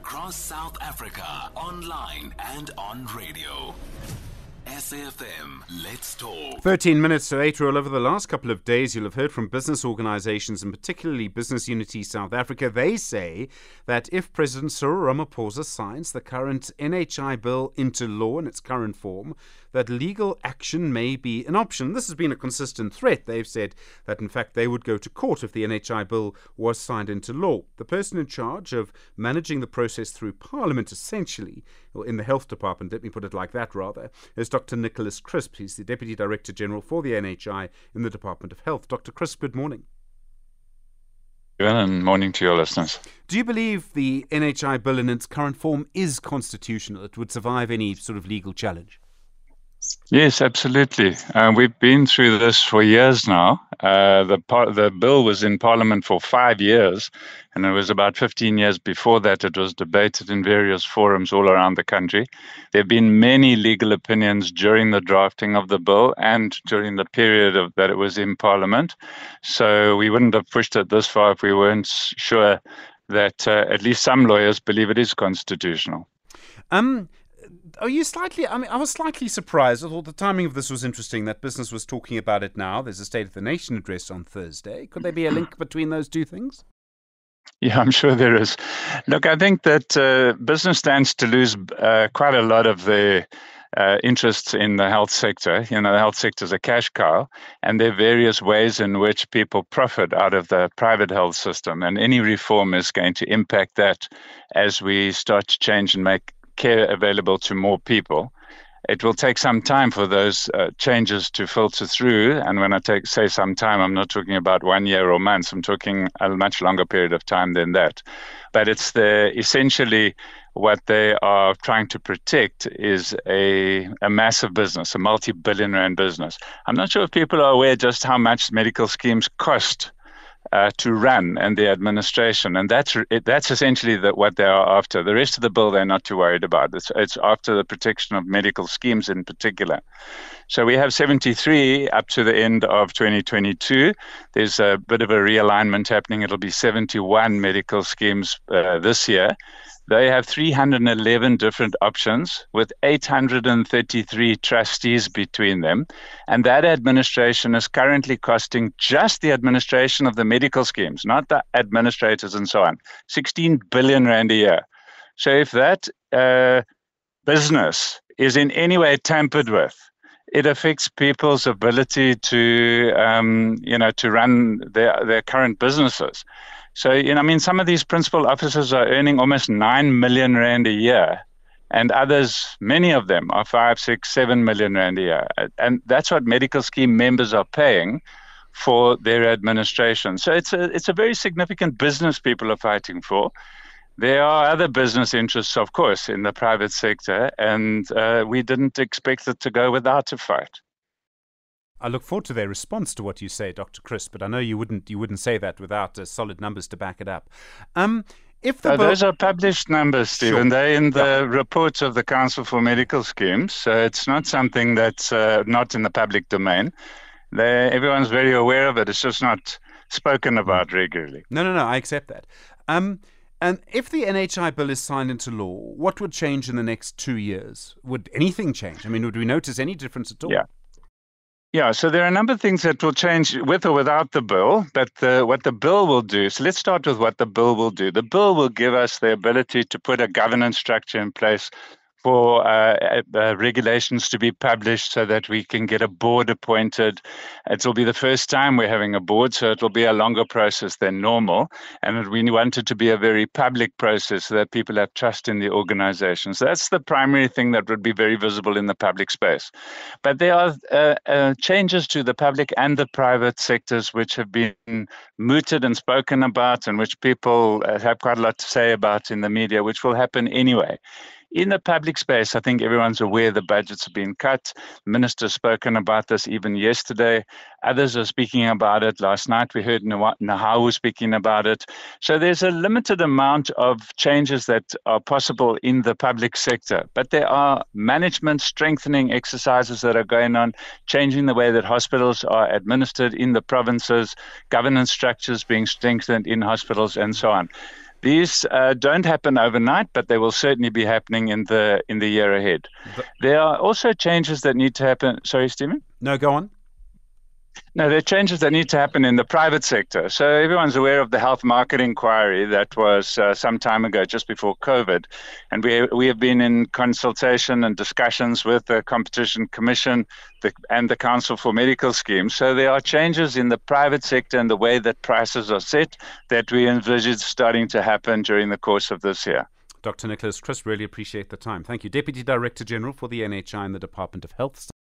across South Africa, online and on radio. SAFM, let's talk. 13 minutes to 8 roll over the last couple of days. You'll have heard from business organizations and particularly Business Unity South Africa. They say that if President Cyril Ramaphosa signs the current NHI bill into law in its current form, that legal action may be an option. This has been a consistent threat. They've said that, in fact, they would go to court if the NHI bill was signed into law. The person in charge of managing the process through Parliament, essentially, or in the Health Department, let me put it like that rather, is Dr. Nicholas Crisp. He's the Deputy Director General for the NHI in the Department of Health. Dr. Crisp, good morning. And morning to your listeners. Do you believe the NHI bill in its current form is constitutional? It would survive any sort of legal challenge? Yes, absolutely. Uh, we've been through this for years now. Uh, the par- the bill was in Parliament for five years, and it was about 15 years before that it was debated in various forums all around the country. There have been many legal opinions during the drafting of the bill and during the period of, that it was in Parliament. So we wouldn't have pushed it this far if we weren't sure that uh, at least some lawyers believe it is constitutional. Um, are you slightly? I mean, I was slightly surprised. I thought the timing of this was interesting. That business was talking about it now. There's a State of the Nation address on Thursday. Could there be a link between those two things? Yeah, I'm sure there is. Look, I think that uh, business stands to lose uh, quite a lot of the uh, interests in the health sector. You know, the health sector is a cash cow, and there are various ways in which people profit out of the private health system. And any reform is going to impact that as we start to change and make care available to more people. It will take some time for those uh, changes to filter through. And when I take, say some time, I'm not talking about one year or months. I'm talking a much longer period of time than that. But it's the essentially what they are trying to protect is a, a massive business, a multi-billion rand business. I'm not sure if people are aware just how much medical schemes cost uh, to run and the administration, and that's that's essentially the, what they are after. The rest of the bill they're not too worried about. It's, it's after the protection of medical schemes in particular. So we have 73 up to the end of 2022. There's a bit of a realignment happening. It'll be 71 medical schemes uh, this year. They have 311 different options with 833 trustees between them. And that administration is currently costing just the administration of the medical schemes, not the administrators and so on, 16 billion Rand a year. So if that uh, business is in any way tampered with, it affects people's ability to, um, you know, to run their, their current businesses. So, you know, I mean, some of these principal officers are earning almost 9 million Rand a year. And others, many of them, are five, six, seven million rand a year. And that's what medical scheme members are paying for their administration. So it's a, it's a very significant business people are fighting for. There are other business interests, of course, in the private sector, and uh, we didn't expect it to go without a fight. I look forward to their response to what you say, Dr. Crisp. But I know you wouldn't you wouldn't say that without uh, solid numbers to back it up. Um, if the uh, those are published numbers, Stephen. Sure. They're in the reports of the Council for Medical Schemes. So it's not something that's uh, not in the public domain. They're, everyone's very aware of it. It's just not spoken hmm. about regularly. No, no, no. I accept that. Um, and if the NHI bill is signed into law, what would change in the next two years? Would anything change? I mean, would we notice any difference at all? Yeah. Yeah, so there are a number of things that will change with or without the bill, but the, what the bill will do. So let's start with what the bill will do. The bill will give us the ability to put a governance structure in place for uh, uh, regulations to be published so that we can get a board appointed. It will be the first time we're having a board, so it will be a longer process than normal. And we want it to be a very public process so that people have trust in the organization. So that's the primary thing that would be very visible in the public space. But there are uh, uh changes to the public and the private sectors which have been mooted and spoken about, and which people uh, have quite a lot to say about in the media, which will happen anyway in the public space, I think everyone's aware the budgets have been cut. Minister's spoken about this even yesterday. Others are speaking about it. Last night we heard Nehawu speaking about it. So there's a limited amount of changes that are possible in the public sector, but there are management strengthening exercises that are going on, changing the way that hospitals are administered in the provinces, governance structures being strengthened in hospitals, and so on These uh, don't happen overnight, but they will certainly be happening in the in the year ahead. But, there are also changes that need to happen. Sorry, Stephen. No, go on. No, there are changes that need to happen in the private sector. So everyone's aware of the health market inquiry that was uh, some time ago, just before COVID, and we we have been in consultation and discussions with the Competition Commission the, and the Council for Medical Schemes. So there are changes in the private sector and the way that prices are set that we envisage starting to happen during the course of this year. Dr. Nicholas Crisp, really appreciate the time. Thank you. Deputy Director General for the NHI and the Department of Health.